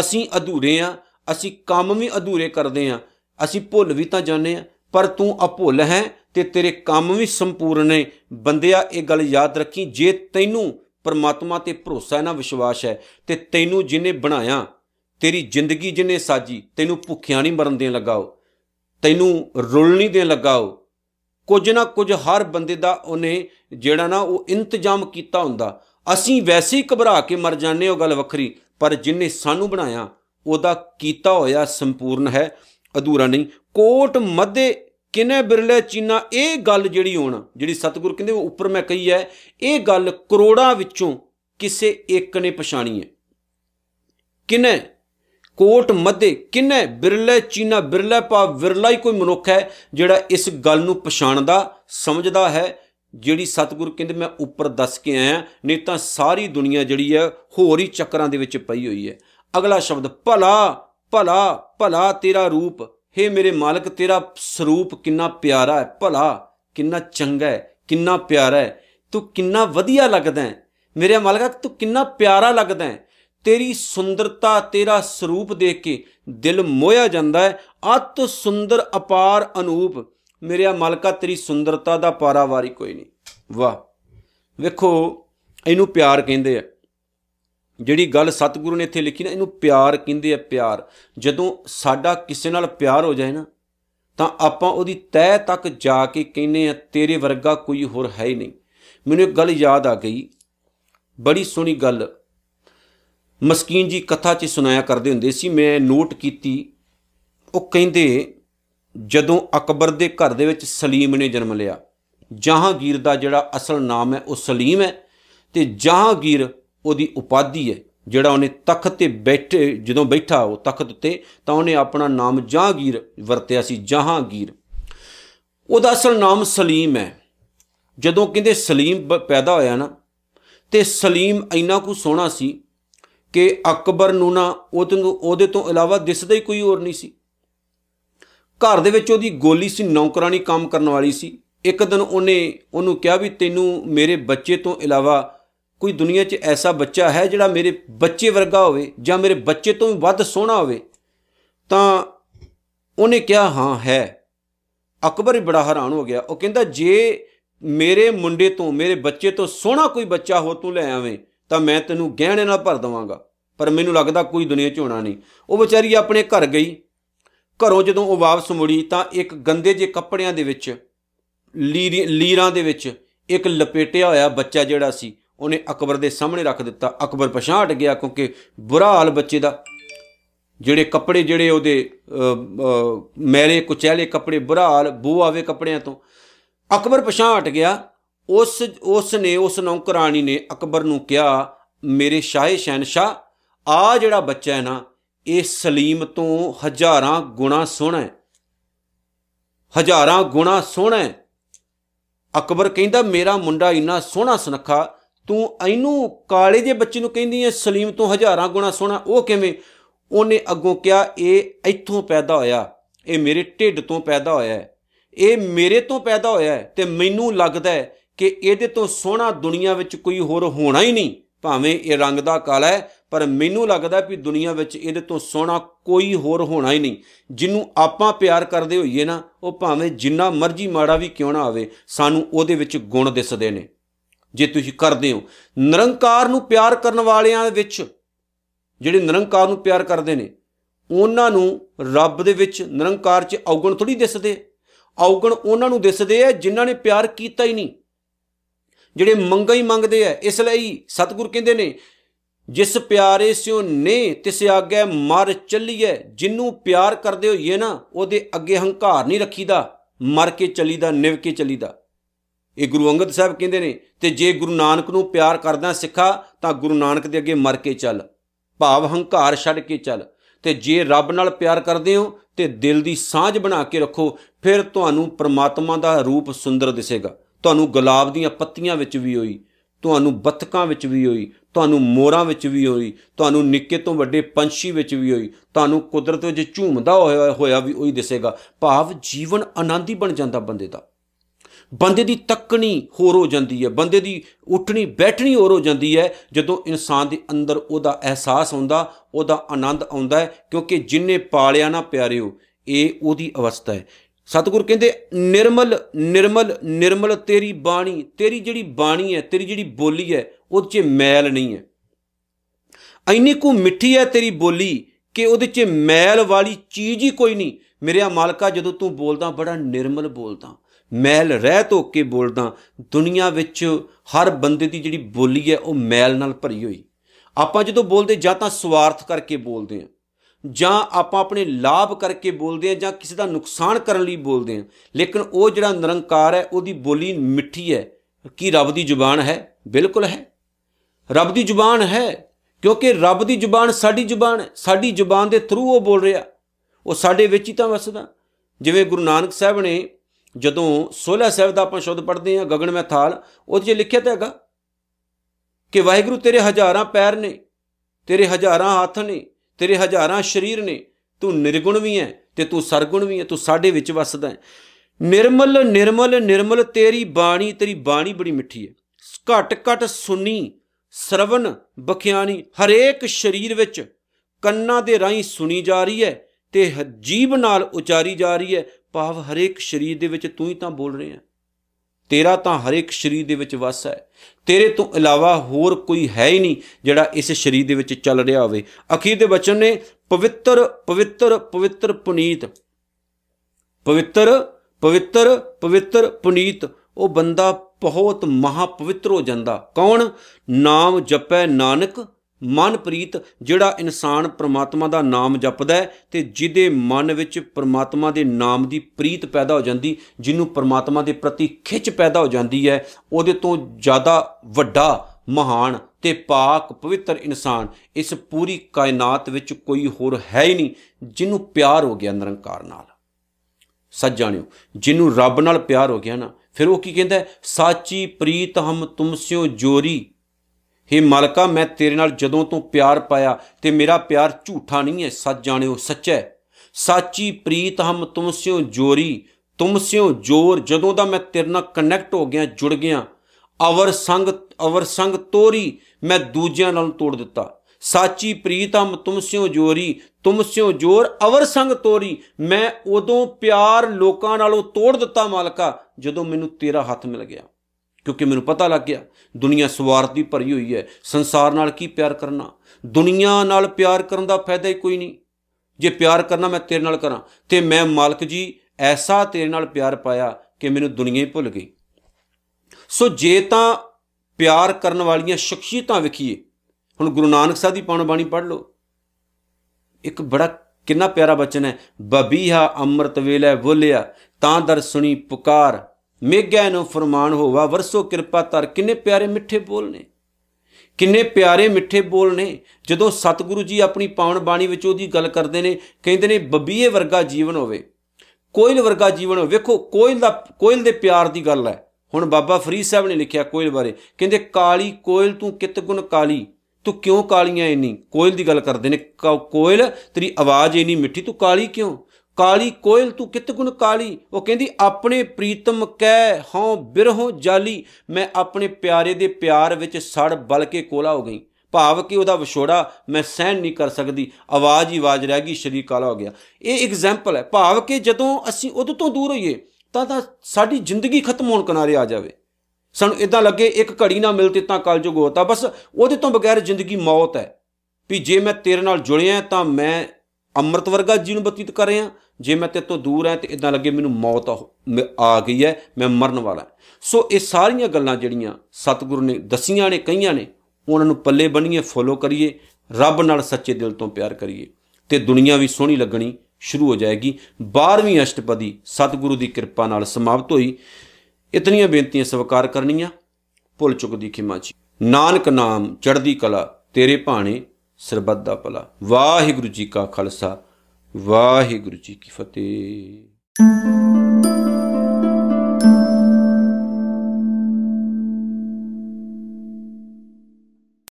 ਅਸੀਂ ਅਧੂਰੇ ਆ, ਅਸੀਂ ਕੰਮ ਵੀ ਅਧੂਰੇ ਕਰਦੇ ਆ। ਅਸੀਂ ਭੁੱਲ ਵੀ ਤਾਂ ਜਾਂਦੇ ਆ, ਪਰ ਤੂੰ ਅਭੁੱਲ ਹੈ ਤੇ ਤੇਰੇ ਕੰਮ ਵੀ ਸੰਪੂਰਨ ਨੇ। ਬੰਦਿਆ, ਇਹ ਗੱਲ ਯਾਦ ਰੱਖੀ, ਜੇ ਤੈਨੂੰ ਪਰਮਾਤਮਾ ਤੇ ਭਰੋਸਾ ਹੈ ਨਾ ਵਿਸ਼ਵਾਸ ਹੈ, ਤੇ ਤੈਨੂੰ ਜਿਨੇ ਬਣਾਇਆ ਤੇਰੀ ਜ਼ਿੰਦਗੀ ਜਿਨੇ ਸਾਜੀ, ਤੈਨੂੰ ਭੁੱਖਿਆਂ ਨਹੀਂ ਮਰਨ ਦੇਣ ਲਗਾਓ ਤੈਨੂੰ ਰੁਲ ਨਹੀਂ ਦੇਣ ਲਗਾਓ ਕੁਝ ਨਾ ਕੁਝ ਹਰ ਬੰਦੇ ਦਾ ਉਹਨੇ ਜਿਹੜਾ ਨਾ ਉਹ ਇੰਤਜ਼ਾਮ ਕੀਤਾ ਹੁੰਦਾ। ਅਸੀਂ ਵੈਸੇ ਹੀ ਘਬਰਾ ਕੇ ਮਰ ਜਾਂਦੇ ਉਹ ਗੱਲ ਵੱਖਰੀ, ਪਰ ਜਿਨੇ ਸਾਨੂੰ ਬਣਾਇਆ, ਉਹਦਾ ਕੀਤਾ ਹੋਇਆ ਸੰਪੂਰਨ ਹੈ, ਅਧੂਰਾ ਨਹੀਂ। ਕੋਟ ਮੱਧੇ ਕਿਨੇ ਬਿਰਲੇ ਚੀਨਾ, ਇਹ ਗੱਲ ਜਿਹੜੀ ਹੋਣ, ਜਿਹੜੀ ਸਤਿਗੁਰ ਕਹਿੰਦੇ, ਉਹ ਉੱਪਰ ਮੈਂ ਕਹੀ ਹੈ, ਇਹ ਗੱਲ ਕਰੋੜਾਂ ਵਿੱਚੋਂ ਕਿਸੇ ਇੱਕ ਨੇ ਪਛਾਣੀ ਹੈ। ਕਿਨੇ? ਕੋਟ ਮੱਧੇ ਕਿਨੇ ਬਿਰਲੇ, ਚੀਨਾ ਬਿਰਲੇ ਪਾ ਵਿਰਲਾ ਹੀ ਕੋਈ ਮਨੁੱਖ ਹੈ ਜਿਹੜਾ ਇਸ ਗੱਲ ਨੂੰ ਪਛਾਣਦਾ, ਸਮਝਦਾ ਹੈ। ਜਿਹੜੀ ਸਤਿਗੁਰ ਕਹਿੰਦੇ, ਮੈਂ ਉੱਪਰ ਦੱਸ ਕੇ ਆਇਆ, ਨਹੀਂ ਤਾਂ ਸਾਰੀ ਦੁਨੀਆ ਜਿਹੜੀ ਹੈ ਹੋਰ ਹੀ ਚੱਕਰਾਂ ਦੇ ਵਿੱਚ ਪਈ ਹੋਈ ਹੈ। ਅਗਲਾ ਸ਼ਬਦ, ਭਲਾ ਭਲਾ ਭਲਾ ਤੇਰਾ ਰੂਪ। ਹੇ ਮੇਰੇ ਮਾਲਕ, ਤੇਰਾ ਸਰੂਪ ਕਿੰਨਾ ਪਿਆਰਾ ਹੈ। ਭਲਾ, ਕਿੰਨਾ ਚੰਗਾ ਹੈ, ਕਿੰਨਾ ਪਿਆਰਾ ਹੈ। ਤੂੰ ਕਿੰਨਾ ਵਧੀਆ ਲੱਗਦਾ ਹੈ। ਮੇਰੇ ਮਾਲਕਾ, ਤੂੰ ਕਿੰਨਾ ਪਿਆਰਾ ਲੱਗਦਾ ਹੈ। ਤੇਰੀ ਸੁੰਦਰਤਾ, ਤੇਰਾ ਸਰੂਪ ਦੇਖ ਕੇ ਦਿਲ ਮੋਇਆ ਜਾਂਦਾ ਹੈ। ਅਤ ਸੁੰਦਰ, ਅਪਾਰ ਅਨੂਪ। ਮੇਰੇ ਮਾਲਕਾ, ਤੇਰੀ ਸੁੰਦਰਤਾ ਦਾ ਪਾਰਾਵਾਰੀ ਕੋਈ ਨਹੀਂ। ਵਾਹ। ਵੇਖੋ, ਇਹਨੂੰ ਪਿਆਰ ਕਹਿੰਦੇ ਆ। ਜਿਹੜੀ ਗੱਲ ਸਤਿਗੁਰੂ ਨੇ ਇੱਥੇ ਲਿਖੀ ਨਾ, ਇਹਨੂੰ ਪਿਆਰ ਕਹਿੰਦੇ ਆ, ਪਿਆਰ। ਜਦੋਂ ਸਾਡਾ ਕਿਸੇ ਨਾਲ ਪਿਆਰ ਹੋ ਜਾਏ ਨਾ, ਤਾਂ ਆਪਾਂ ਉਹਦੀ ਤਹਿ ਤੱਕ ਜਾ ਕੇ ਕਹਿੰਨੇ ਆ, ਤੇਰੇ ਵਰਗਾ ਕੋਈ ਹੋਰ ਹੈ ਹੀ ਨਹੀਂ। ਮੈਨੂੰ ਇੱਕ ਗੱਲ ਯਾਦ ਆ ਗਈ। ਬੜੀ ਸੋਹਣੀ ਗੱਲ ਮਸਕੀਨ ਜੀ ਕਥਾ 'ਚ ਸੁਣਾਇਆ ਕਰਦੇ ਹੁੰਦੇ ਸੀ, ਮੈਂ ਨੋਟ ਕੀਤੀ। ਉਹ ਕਹਿੰਦੇ, ਜਦੋਂ ਅਕਬਰ ਦੇ ਘਰ ਦੇ ਵਿੱਚ ਸਲੀਮ ਨੇ ਜਨਮ ਲਿਆ, ਜਹਾਂਗੀਰ ਦਾ ਜਿਹੜਾ ਅਸਲ ਨਾਮ ਹੈ, ਉਹ ਸਲੀਮ ਹੈ ਤੇ ਜਹਾਂਗੀਰ ਉਹਦੀ ਉਪਾਧੀ ਹੈ, ਜਿਹੜਾ ਉਹਨੇ ਤਖਤ ਤੇ ਬੈਠੇ, ਜਦੋਂ ਬੈਠਾ ਉਹ ਤਖਤ ਉੱਤੇ, ਤਾਂ ਉਹਨੇ ਆਪਣਾ ਨਾਮ ਜਹਾਂਗੀਰ ਵਰਤਿਆ ਸੀ, ਜਹਾਂਗੀਰ। ਉਹਦਾ ਅਸਲ ਨਾਮ ਸਲੀਮ ਹੈ। ਜਦੋਂ ਕਹਿੰਦੇ ਸਲੀਮ ਪੈਦਾ ਹੋਇਆ ਨਾ, ਤੇ ਸਲੀਮ ਇੰਨਾ ਕੁ ਸੋਹਣਾ ਸੀ ਕਿ ਅਕਬਰ ਨੂੰ ਨਾ ਉਹਦੇ ਤੋਂ ਇਲਾਵਾ ਦਿਸਦਾ ਹੀ ਕੋਈ ਹੋਰ ਨਹੀਂ ਸੀ। ਘਰ ਦੇ ਵਿੱਚ ਉਹਦੀ ਗੋਲੀ ਸੀ ਨੌਕਰਾਨੀ ਕੰਮ ਕਰਨ ਵਾਲੀ ਸੀ। ਇੱਕ ਦਿਨ ਉਹਨੇ ਉਹਨੂੰ ਕਿਹਾ ਵੀ ਤੈਨੂੰ ਮੇਰੇ ਬੱਚੇ ਤੋਂ ਇਲਾਵਾ ਕੋਈ ਦੁਨੀਆ 'ਚ ਐਸਾ ਬੱਚਾ ਹੈ ਜਿਹੜਾ ਮੇਰੇ ਬੱਚੇ ਵਰਗਾ ਹੋਵੇ ਜਾਂ ਮੇਰੇ ਬੱਚੇ ਤੋਂ ਵੀ ਵੱਧ ਸੋਹਣਾ ਹੋਵੇ? ਤਾਂ ਉਹਨੇ ਕਿਹਾ, ਹਾਂ, ਹੈ। ਅਕਬਰ ਹੀ ਬੜਾ ਹੈਰਾਨ ਹੋ ਗਿਆ। ਉਹ ਕਹਿੰਦਾ, ਜੇ ਮੇਰੇ ਮੁੰਡੇ ਤੋਂ, ਮੇਰੇ ਬੱਚੇ ਤੋਂ ਸੋਹਣਾ ਕੋਈ ਬੱਚਾ ਹੋ, ਤੂੰ ਲੈ ਆਵੇਂ। ਤਾਂ ਮੈਂ ਤੈਨੂੰ ਗਹਿਣੇ ਨਾਲ ਭਰ ਦਵਾਂਗਾ, ਪਰ ਮੈਨੂੰ ਲੱਗਦਾ ਕੋਈ ਦੁਨੀਆ 'ਚ ਹੋਣਾ ਨਹੀਂ। ਉਹ ਵਿਚਾਰੀ ਆਪਣੇ ਘਰ ਗਈ। ਘਰੋਂ ਜਦੋਂ ਉਹ ਵਾਪਸ ਮੁੜੀ ਤਾਂ ਇੱਕ ਗੰਦੇ ਜਿਹੇ ਕੱਪੜਿਆਂ ਦੇ ਵਿੱਚ, ਲੀਰਾਂ ਦੇ ਵਿੱਚ ਇੱਕ ਲਪੇਟਿਆ ਹੋਇਆ ਬੱਚਾ ਜਿਹੜਾ ਸੀ, ਉਹਨੇ ਅਕਬਰ ਦੇ ਸਾਹਮਣੇ ਰੱਖ ਦਿੱਤਾ। ਅਕਬਰ ਪਛਾਣ ਹਟ ਗਿਆ ਕਿਉਂਕਿ ਬੁਰਾ ਹਾਲ ਬੱਚੇ ਦਾ। ਜਿਹੜੇ ਕੱਪੜੇ ਜਿਹੜੇ ਉਹਦੇ ਮੈਲੇ ਕੁਚੈਲੇ ਕੱਪੜੇ, ਬੁਰਾ ਹਾਲ ਬੂ ਆਵੇ ਕੱਪੜਿਆਂ ਤੋਂ। ਅਕਬਰ ਪਛਾਣ ਹਟ ਗਿਆ। ਉਸ ਉਸ ਨੇ ਉਸ ਨੌਕਰਾਨੀ ਨੇ ਅਕਬਰ ਨੂੰ ਕਿਹਾ, ਮੇਰੇ ਸ਼ਾਹੇ ਸ਼ਹਿਨशाह ਆ ਜਿਹੜਾ ਬੱਚਾ ਹੈ ਨਾ, ਇਹ ਸਲੀਮ ਤੋਂ ਹਜ਼ਾਰਾਂ ਗੁਣਾ ਸੋਹਣਾ ਹੈ। ਹਜ਼ਾਰਾਂ ਗੁਣਾ ਸੋਹਣਾ ਹੈ। ਅਕਬਰ ਕਹਿੰਦਾ, ਮੇਰਾ ਮੁੰਡਾ ਇੰਨਾ ਸੋਹਣਾ ਸੁਨੱਖਾ, ਤੂੰ ਇਹਨੂੰ ਕਾਲੇ ਜੇ ਬੱਚੇ ਨੂੰ ਕਹਿੰਦੀ ਐ ਸਲੀਮ ਤੋਂ ਹਜ਼ਾਰਾਂ ਗੁਣਾ ਸੋਹਣਾ, ਉਹ ਕਿਵੇਂ? ਉਹਨੇ ਅੱਗੋਂ ਕਿਹਾ, ਇਹ ਇੱਥੋਂ ਪੈਦਾ ਹੋਇਆ, ਇਹ ਮੇਰੇ ਢਿੱਡ ਤੋਂ ਪੈਦਾ ਹੋਇਆ ਹੈ, ਇਹ ਮੇਰੇ ਤੋਂ ਪੈਦਾ ਹੋਇਆ ਹੈ ਤੇ ਮੈਨੂੰ ਲੱਗਦਾ ਹੈ ਕਿ ਇਹਦੇ ਤੋਂ ਸੋਹਣਾ ਦੁਨੀਆ ਵਿੱਚ ਕੋਈ ਹੋਰ ਹੋਣਾ ਹੀ ਨਹੀਂ, ਭਾਵੇਂ ਇਹ ਰੰਗ ਦਾ ਕਾਲਾ ਹੈ, ਪਰ ਮੈਨੂੰ ਲੱਗਦਾ ਵੀ ਦੁਨੀਆ ਵਿੱਚ ਇਹਦੇ ਤੋਂ ਸੋਹਣਾ ਕੋਈ ਹੋਰ ਹੋਣਾ ਹੀ ਨਹੀਂ। ਜਿਹਨੂੰ ਆਪਾਂ ਪਿਆਰ ਕਰਦੇ ਹੋਈਏ ਨਾ, ਉਹ ਭਾਵੇਂ ਜਿੰਨਾ ਮਰਜ਼ੀ ਮਾੜਾ ਵੀ ਕਿਉਂ ਨਾ ਆਵੇ, ਸਾਨੂੰ ਉਹਦੇ ਵਿੱਚ ਗੁਣ ਦਿਸਦੇ ਨੇ। ਜੇ ਤੁਸੀਂ ਕਰਦੇ ਹੋ, ਨਿਰੰਕਾਰ ਨੂੰ ਪਿਆਰ ਕਰਨ ਵਾਲਿਆਂ ਵਿੱਚ, ਜਿਹੜੇ ਨਿਰੰਕਾਰ ਨੂੰ ਪਿਆਰ ਕਰਦੇ ਨੇ, ਉਹਨਾਂ ਨੂੰ ਰੱਬ ਦੇ ਵਿੱਚ ਨਿਰੰਕਾਰ 'ਚ ਔਗਣ ਥੋੜੀ ਦਿਸਦੇ। ਔਗਣ ਉਹਨਾਂ ਨੂੰ ਦਿਸਦੇ ਆ ਜਿਨ੍ਹਾਂ ਨੇ ਪਿਆਰ ਕੀਤਾ ਹੀ ਨਹੀਂ। ਜਿਹੜੇ ਮੰਗਾ ਹੀ ਮੰਗਦੇ ਆ, ਇਸ ਲਈ ਸਤਿਗੁਰ ਕਹਿੰਦੇ ਨੇ, ਜਿਸ ਪਿਆਰੇ ਸਿਓ ਨੇ ਤਿਸ ਆਗੇ ਮਰ ਚੱਲੀਏ ਜਿੰਨੂੰ ਪਿਆਰ ਕਰਦੇ ਹੋਈਏ ਨਾ, ਉਹਦੇ ਅੱਗੇ ਹੰਕਾਰ ਨਹੀਂ ਰੱਖੀਦਾ, ਮਰ ਕੇ ਚੱਲੀਦਾ, ਨਿਵ ਕੇ ਚੱਲੀਦਾ। ਇਹ ਗੁਰੂ ਅੰਗਦ ਸਾਹਿਬ ਕਹਿੰਦੇ ਨੇ, ਤੇ ਜੇ ਗੁਰੂ ਨਾਨਕ ਨੂੰ ਪਿਆਰ ਕਰਦਾ ਸਿੱਖਾ, ਤਾਂ ਗੁਰੂ ਨਾਨਕ ਦੇ ਅੱਗੇ ਮਰ ਕੇ ਚੱਲ, ਭਾਵ ਹੰਕਾਰ ਛੱਡ ਕੇ ਚੱਲ। ਤੇ ਜੇ ਰੱਬ ਨਾਲ ਪਿਆਰ ਕਰਦੇ ਹੋ, ਤੇ ਦਿਲ ਦੀ ਸਾਂਝ ਬਣਾ ਕੇ ਰੱਖੋ, ਫਿਰ ਤੁਹਾਨੂੰ ਪ੍ਰਮਾਤਮਾ ਦਾ ਰੂਪ ਸੁੰਦਰ ਦਿਸੇਗਾ। ਤੁਹਾਨੂੰ ਗੁਲਾਬ ਦੀਆਂ ਪੱਤੀਆਂ ਵਿੱਚ ਵੀ ਹੋਈ, ਤੁਹਾਨੂੰ ਬੱਤਕਾਂ ਵਿੱਚ ਵੀ ਹੋਈ, ਤੁਹਾਨੂੰ ਮੋਰਾਂ ਵਿੱਚ ਵੀ ਹੋਈ, ਤੁਹਾਨੂੰ ਨਿੱਕੇ ਤੋਂ ਵੱਡੇ ਪੰਛੀ ਵਿੱਚ ਵੀ ਹੋਈ, ਤੁਹਾਨੂੰ ਕੁਦਰਤ ਵਿੱਚ ਝੂਮਦਾ ਹੋਇਆ ਹੋਇਆ ਵੀ ਉਹੀ ਦਿਸੇਗਾ। ਭਾਵ ਜੀਵਨ ਆਨੰਦੀ ਬਣ ਜਾਂਦਾ ਬੰਦੇ ਦਾ। ਬੰਦੇ ਦੀ ਤੱਕਣੀ ਹੋਰ ਹੋ ਜਾਂਦੀ ਹੈ, ਬੰਦੇ ਦੀ ਉੱਠਣੀ, ਬੈਠਣੀ ਹੋਰ ਹੋ ਜਾਂਦੀ ਹੈ, ਜਦੋਂ ਇਨਸਾਨ ਦੇ ਅੰਦਰ ਉਹਦਾ ਅਹਿਸਾਸ ਹੁੰਦਾ, ਉਹਦਾ ਆਨੰਦ ਆਉਂਦਾ ਹੈ, ਕਿਉਂਕਿ ਜਿਨਨੇ ਪਾਲਿਆ ਨਾ ਪਿਆਰਿਓ, ਇਹ ਉਹਦੀ ਅਵਸਥਾ ਹੈ। ਸਤਿਗੁਰ ਕਹਿੰਦੇ, ਨਿਰਮਲ ਨਿਰਮਲ ਨਿਰਮਲ ਤੇਰੀ ਬਾਣੀ, ਤੇਰੀ ਜਿਹੜੀ ਬਾਣੀ ਹੈ, ਤੇਰੀ ਜਿਹੜੀ ਬੋਲੀ ਹੈ, ਉਹਦੇ 'ਚ ਮੈਲ ਨਹੀਂ ਹੈ। ਐਨੀ ਕੋ ਮਿੱਠੀ ਹੈ ਤੇਰੀ ਬੋਲੀ ਕਿ ਉਹਦੇ 'ਚ ਮੈਲ ਵਾਲੀ ਚੀਜ਼ ਹੀ ਕੋਈ ਨਹੀਂ। ਮੇਰੇ ਮਾਲਕਾ, ਜਦੋਂ ਤੂੰ ਬੋਲਦਾ, ਬੜਾ ਨਿਰਮਲ ਬੋਲਦਾ, ਮੈਲ ਰਹਿ ਧੋ ਕੇ ਬੋਲਦਾ, ਦੁਨੀਆ ਵਿੱਚ ਹਰ ਬੰਦੇ ਦੀ ਜਿਹੜੀ ਬੋਲੀ ਹੈ, ਉਹ ਮੈਲ ਨਾਲ ਭਰੀ ਹੋਈ। ਆਪਾਂ ਜਦੋਂ ਬੋਲਦੇ, ਜਾਂ ਤਾਂ ਸਵਾਰਥ ਕਰਕੇ ਬੋਲਦੇ ਆ ਜਾਂ ਆਪਾਂ ਆਪਣੇ ਲਾਭ ਕਰਕੇ ਬੋਲਦੇ ਆ ਜਾਂ ਕਿਸੇ ਦਾ ਨੁਕਸਾਨ ਕਰਨ ਲਈ ਬੋਲਦੇ ਆ ਲੇਕਿਨ ਉਹ ਜਿਹੜਾ ਨਿਰੰਕਾਰ ਹੈ, ਉਹਦੀ ਬੋਲੀ ਮਿੱਠੀ ਹੈ। ਕੀ ਰੱਬ ਦੀ ਜ਼ੁਬਾਨ ਹੈ? ਬਿਲਕੁਲ ਹੈ। ਰੱਬ ਦੀ ਜ਼ੁਬਾਨ ਹੈ, ਕਿਉਂਕਿ ਰੱਬ ਦੀ ਜ਼ੁਬਾਨ ਸਾਡੀ ਜ਼ੁਬਾਨ ਹੈ। ਸਾਡੀ ਜ਼ੁਬਾਨ ਦੇ ਥਰੂ ਉਹ ਬੋਲ ਰਿਹਾ। ਉਹ ਸਾਡੇ ਵਿੱਚ ਹੀ ਤਾਂ ਵਸਦਾ। ਜਿਵੇਂ ਗੁਰੂ ਨਾਨਕ ਸਾਹਿਬ ਨੇ ਜਦੋਂ 16 ਸਾਹਿਬ ਦਾ ਆਪਾਂ ਸ਼ਬਦ ਪੜ੍ਹਦੇ ਆ ਗਗਨ ਮੈਂ ਥਾਲ, ਉਹਦੇ 'ਚ ਲਿਖਿਆ ਤਾਂ ਹੈਗਾ ਕਿ ਵਾਹਿਗੁਰੂ ਤੇਰੇ ਹਜ਼ਾਰਾਂ ਪੈਰ ਨੇ, ਤੇਰੇ ਹਜ਼ਾਰਾਂ ਹੱਥ ਨੇ ਤੇਰੇ ਹਜ਼ਾਰਾਂ ਸਰੀਰ ਨੇ, ਤੂੰ ਨਿਰਗੁਣ ਵੀ ਹੈ ਤੇ ਤੂੰ ਸਰਗੁਣ ਵੀ ਹੈ ਤੂੰ ਸਾਡੇ ਵਿੱਚ ਵਸਦਾ ਹੈ ਨਿਰਮਲ ਨਿਰਮਲ ਨਿਰਮਲ ਤੇਰੀ ਬਾਣੀ ਤੇਰੀ ਬਾਣੀ ਬੜੀ ਮਿੱਠੀ ਹੈ ਘਟ ਘਟ ਸੁਣੀ ਸਰਵਨ ਬਖਿਆਣੀ, ਹਰੇਕ ਸਰੀਰ ਵਿੱਚ ਕੰਨਾਂ ਦੇ ਰਾਹੀਂ ਸੁਣੀ ਜਾ ਰਹੀ ਹੈ ਤੇ ਜੀਬ ਨਾਲ ਉਚਾਰੀ ਜਾ ਰਹੀ ਹੈ ਭਾਵ ਹਰੇਕ ਸਰੀਰ ਦੇ ਵਿੱਚ ਤੂੰ ਹੀ ਤਾਂ ਬੋਲ ਰਿਹਾ ਤੇਰਾ ਤਾਂ ਹਰੇਕ ਸਰੀਰ ਦੇ ਵਿੱਚ ਵਸ ਹੈ। ਤੇਰੇ ਤੋਂ ਇਲਾਵਾ ਹੋਰ ਕੋਈ ਹੈ ਹੀ ਨਹੀਂ ਜਿਹੜਾ ਇਸ ਸਰੀਰ ਦੇ ਵਿੱਚ ਚੱਲ ਰਿਹਾ ਹੋਵੇ। ਅਖੀਰ ਦੇ ਬਚਨ ਨੇ ਪਵਿੱਤਰ ਪਵਿੱਤਰ ਪਵਿੱਤਰ ਪੁਨੀਤ। ਪਵਿੱਤਰ ਪਵਿੱਤਰ ਪਵਿੱਤਰ ਪੁਨੀਤ। ਉਹ ਬੰਦਾ ਬਹੁਤ ਮਹਾ ਪਵਿੱਤਰ ਹੋ ਜਾਂਦਾ। ਕੌਣ? ਨਾਮ ਜਪੈ ਨਾਨਕ। ਮਨ ਪ੍ਰੀਤ ਜਿਹੜਾ ਇਨਸਾਨ ਪ੍ਰਮਾਤਮਾ ਦਾ ਨਾਮ ਜਪਦਾ ਹੈ ਤੇ ਜਿਹਦੇ ਮਨ ਵਿੱਚ ਪ੍ਰਮਾਤਮਾ ਦੇ ਨਾਮ ਦੀ ਪ੍ਰੀਤ ਪੈਦਾ ਹੋ ਜਾਂਦੀ, ਜਿਹਨੂੰ ਪ੍ਰਮਾਤਮਾ ਦੇ ਪ੍ਰਤੀ ਖਿੱਚ ਪੈਦਾ ਹੋ ਜਾਂਦੀ ਹੈ, ਉਹਦੇ ਤੋਂ ਜ਼ਿਆਦਾ ਵੱਡਾ, ਮਹਾਨ ਤੇ ਪਾਕ, ਪਵਿੱਤਰ ਇਨਸਾਨ ਇਸ ਪੂਰੀ ਕਾਇਨਾਤ ਵਿੱਚ ਕੋਈ ਹੋਰ ਹੈ ਹੀ ਨਹੀਂ, ਜਿਹਨੂੰ ਪਿਆਰ ਹੋ ਗਿਆ ਨਿਰੰਕਾਰ ਨਾਲ। ਸੱਚ ਜਾਣਿਓ, ਜਿਹਨੂੰ ਰੱਬ ਨਾਲ ਪਿਆਰ ਹੋ ਗਿਆ ਨਾ, ਫਿਰ ਉਹ ਕੀ ਕਹਿੰਦਾ ਸਾਚੀ ਪ੍ਰੀਤ ਹਮ ਤੁਮਸਿਓ ਜੋਰੀ। हे ਮਾਲਕਾ, ਮੈਂ ਤੇਰੇ ਨਾਲ ਜਦੋਂ ਤੋਂ ਪਿਆਰ ਪਾਇਆ ਤੇ ਮੇਰਾ ਪਿਆਰ ਝੂਠਾ ਨਹੀਂ ਹੈ, ਸੱਚ ਜਾਣਿਓ, ਸੱਚਾ ਹੈ। ਸਾਚੀ ਪ੍ਰੀਤ ਹਮ ਤੁਮਸਿਓ ਜੋਰੀ ਤੁਮਸਿਓ ਜੋਰ, ਜਦੋਂ ਦਾ ਮੈਂ ਤੇਰੇ ਨਾਲ ਕਨੈਕਟ ਹੋ ਗਿਆ, ਜੁੜ ਗਿਆ, ਅਵਰ ਸੰਗ ਅਵਰ ਸੰਗ ਤੋਰੀ, ਮੈਂ ਦੂਜਿਆਂ ਨਾਲ ਤੋੜ ਦਿੱਤਾ। ਸਾਚੀ ਪ੍ਰੀਤ ਹਮ ਤੁਮਸਿਓ ਜੋਰੀ ਤੁਮਸਿਓ ਜੋਰ, ਅਵਰ ਸੰਗ ਤੋਰੀ, ਮੈਂ ਉਦੋਂ ਪਿਆਰ ਲੋਕਾਂ ਨਾਲੋਂ ਤੋੜ ਦਿੱਤਾ ਮਾਲਕਾ, ਜਦੋਂ ਮੈਨੂੰ ਤੇਰਾ ਹੱਥ ਮਿਲ ਗਿਆ। ਕਿਉਂਕਿ ਮੈਨੂੰ ਪਤਾ ਲੱਗ ਗਿਆ, ਦੁਨੀਆ ਸਵਾਰਥ ਦੀ ਭਰੀ ਹੋਈ ਹੈ, ਸੰਸਾਰ ਨਾਲ ਕੀ ਪਿਆਰ ਕਰਨਾ? ਦੁਨੀਆ ਨਾਲ ਪਿਆਰ ਕਰਨ ਦਾ ਫਾਇਦਾ ਹੀ ਕੋਈ ਨਹੀਂ। ਜੇ ਪਿਆਰ ਕਰਨਾ ਮੈਂ ਤੇਰੇ ਨਾਲ ਕਰਾਂ, ਤੇ ਮੈਂ ਮਾਲਕ ਜੀ, ਐਸਾ ਤੇਰੇ ਨਾਲ ਪਿਆਰ ਪਾਇਆ ਕਿ ਮੈਨੂੰ ਦੁਨੀਆ ਹੀ ਭੁੱਲ ਗਈ। ਸੋ ਜੇ ਤਾਂ ਪਿਆਰ ਕਰਨ ਵਾਲੀਆਂ ਸ਼ਖਸੀਅਤਾਂ ਵਿਖੀਏ, ਹੁਣ ਗੁਰੂ ਨਾਨਕ ਸਾਹਿਬ ਦੀ ਪਾਉਣ ਬਾਣੀ ਪੜ੍ਹ ਲਓ। ਇੱਕ ਬੜਾ ਕਿੰਨਾ ਪਿਆਰਾ ਬਚਨ ਹੈ, ਬਬੀਹਾ ਅੰਮ੍ਰਿਤ ਵੇਲੇ ਬੋਲਿਆ, ਤਾਂ ਦਰ ਸੁਣੀ ਪੁਕਾਰ ਮੇਘਿਆ ਨੂੰ ਫਰਮਾਨ ਹੋਵਾ, ਵਰਸੋ ਕਿਰਪਾ ਤਰ ਕਿੰਨੇ ਪਿਆਰੇ ਮਿੱਠੇ ਬੋਲ ਨੇ। ਕਿੰਨੇ ਪਿਆਰੇ ਮਿੱਠੇ ਬੋਲ ਨੇ। ਜਦੋਂ ਸਤਿਗੁਰੂ ਜੀ ਆਪਣੀ ਪਾਵਨ ਬਾਣੀ ਵਿੱਚ ਉਹਦੀ ਗੱਲ ਕਰਦੇ ਨੇ, ਕਹਿੰਦੇ ਨੇ, ਬੱਬੀਏ ਵਰਗਾ ਜੀਵਨ ਹੋਵੇ। ਕੋਇਲ ਵਰਗਾ ਜੀਵਨ ਹੋਵੇ। ਵੇਖੋ, ਕੋਇਲ ਦਾ, ਕੋਇਲ ਦੇ ਪਿਆਰ ਦੀ ਗੱਲ ਹੈ। ਹੁਣ ਬਾਬਾ ਫਰੀਦ ਸਾਹਿਬ ਨੇ ਲਿਖਿਆ ਕੋਇਲ ਬਾਰੇ। ਕਹਿੰਦੇ, ਕਾਲੀ ਕੋਇਲ, ਤੂੰ ਕਿਤ ਗੁਣ ਕਾਲੀ? ਤੂੰ ਕਿਉਂ ਕਾਲੀਆਂ ਇੰਨੀ? ਕੋਇਲ ਦੀ ਗੱਲ ਕਰਦੇ ਨੇ ਕੋਇਲ, ਤੇਰੀ ਆਵਾਜ਼ ਇੰਨੀ ਮਿੱਠੀ, ਤੂੰ ਕਾਲੀ ਕਿਉਂ? ਕਾਲੀ ਕੋਇਲ, ਤੂੰ ਕਿਤ ਗੁਣ ਕਾਲੀ? ਉਹ ਕਹਿੰਦੀ, ਆਪਣੇ ਪ੍ਰੀਤਮ ਕਹਿ, ਹਉ ਬਿਰਹੋਂ ਜਾਲੀ। ਮੈਂ ਆਪਣੇ ਪਿਆਰੇ ਦੇ ਪਿਆਰ ਵਿੱਚ ਸੜ ਬਲ ਕੇ ਕੋਲਾ ਹੋ ਗਈ। ਭਾਵ ਕਿ ਉਹਦਾ ਵਿਛੋੜਾ ਮੈਂ ਸਹਿਣ ਨਹੀਂ ਕਰ ਸਕਦੀ। ਆਵਾਜ਼ ਹੀ ਆਵਾਜ਼ ਰਹਿ ਗਈ, ਸ਼ਰੀਰ ਕਾਲਾ ਹੋ ਗਿਆ। ਇਹ ਐਗਜ਼ਾਮਪਲ ਹੈ। ਭਾਵ ਕਿ ਜਦੋਂ ਅਸੀਂ ਉਹਦੇ ਤੋਂ ਦੂਰ ਹੋਈਏ, ਤਾਂ ਤਾਂ ਸਾਡੀ ਜ਼ਿੰਦਗੀ ਖਤਮ ਹੋਣ ਕਿਨਾਰੇ ਆ ਜਾਵੇ। ਸਾਨੂੰ ਇਦਾਂ ਲੱਗੇ, ਇੱਕ ਘੜੀ ਨਾ ਮਿਲਤੇ ਤਾਂ ਕਲਯੁਗ ਹੋਤਾ ਬਸ ਉਹਦੇ ਤੋਂ ਬਗੈਰ ਜ਼ਿੰਦਗੀ ਮੌਤ ਹੈ। ਵੀ ਜੇ ਮੈਂ ਤੇਰੇ ਨਾਲ ਜੁੜਿਆ ਤਾਂ ਮੈਂ ਅੰਮ੍ਰਿਤ ਵਰਗਾ ਜੀਵਨ ਬਤੀਤ ਕਰ ਰਿਹਾ ਜੇ ਮੈਂ ਤੇਰੇ ਤੋਂ ਦੂਰ ਹਾਂ ਤੇ ਇਦਾਂ ਲੱਗੇ ਮੈਨੂੰ ਮੌਤ ਆ ਗਈ ਹੈ, ਮੈਂ ਮਰਨ ਵਾਲਾ ਸੋ ਇਹ ਸਾਰੀਆਂ ਗੱਲਾਂ ਜਿਹੜੀਆਂ ਸਤਿਗੁਰੂ ਨੇ ਦਸੀਆਂ ਨੇ ਕਈਆਂ ਨੇ, ਉਹਨਾਂ ਨੂੰ ਪੱਲੇ ਬਣੀਏ ਫੋਲੋ ਕਰੀਏ, ਰੱਬ ਨਾਲ ਸੱਚੇ ਦਿਲ ਤੋਂ ਪਿਆਰ ਕਰੀਏ। ਤੇ ਦੁਨੀਆ ਵੀ ਸੋਹਣੀ ਲੱਗਣੀ ਸ਼ੁਰੂ ਹੋ ਜਾਏਗੀ। 12ਵੀਂ ਅਸ਼ਟਪਦੀ ਸਤਿਗੁਰੂ ਦੀ ਕਿਰਪਾ ਨਾਲ ਸਮਾਪਤ ਹੋਈ। ਇਤਨੀਆਂ ਬੇਨਤੀਆਂ ਸਵਾਰ ਕਰਨੀਆਂ। ਭੁੱਲ ਚੁੱਕ ਦੀ ਖਿਮਾ ਜੀ। ਨਾਨਕ ਨਾਮ ਚੜ੍ਹਦੀ ਕਲਾ, ਤੇਰੇ ਭਾਣੇ ਸਰਬੱਤ ਦਾ ਭਲਾ। ਵਾਹਿਗੁਰੂ ਜੀ ਕਾ ਖਾਲਸਾ ਵਾਹਿਗੁਰੂ ਜੀ ਕੀ ਫਤਿਹ।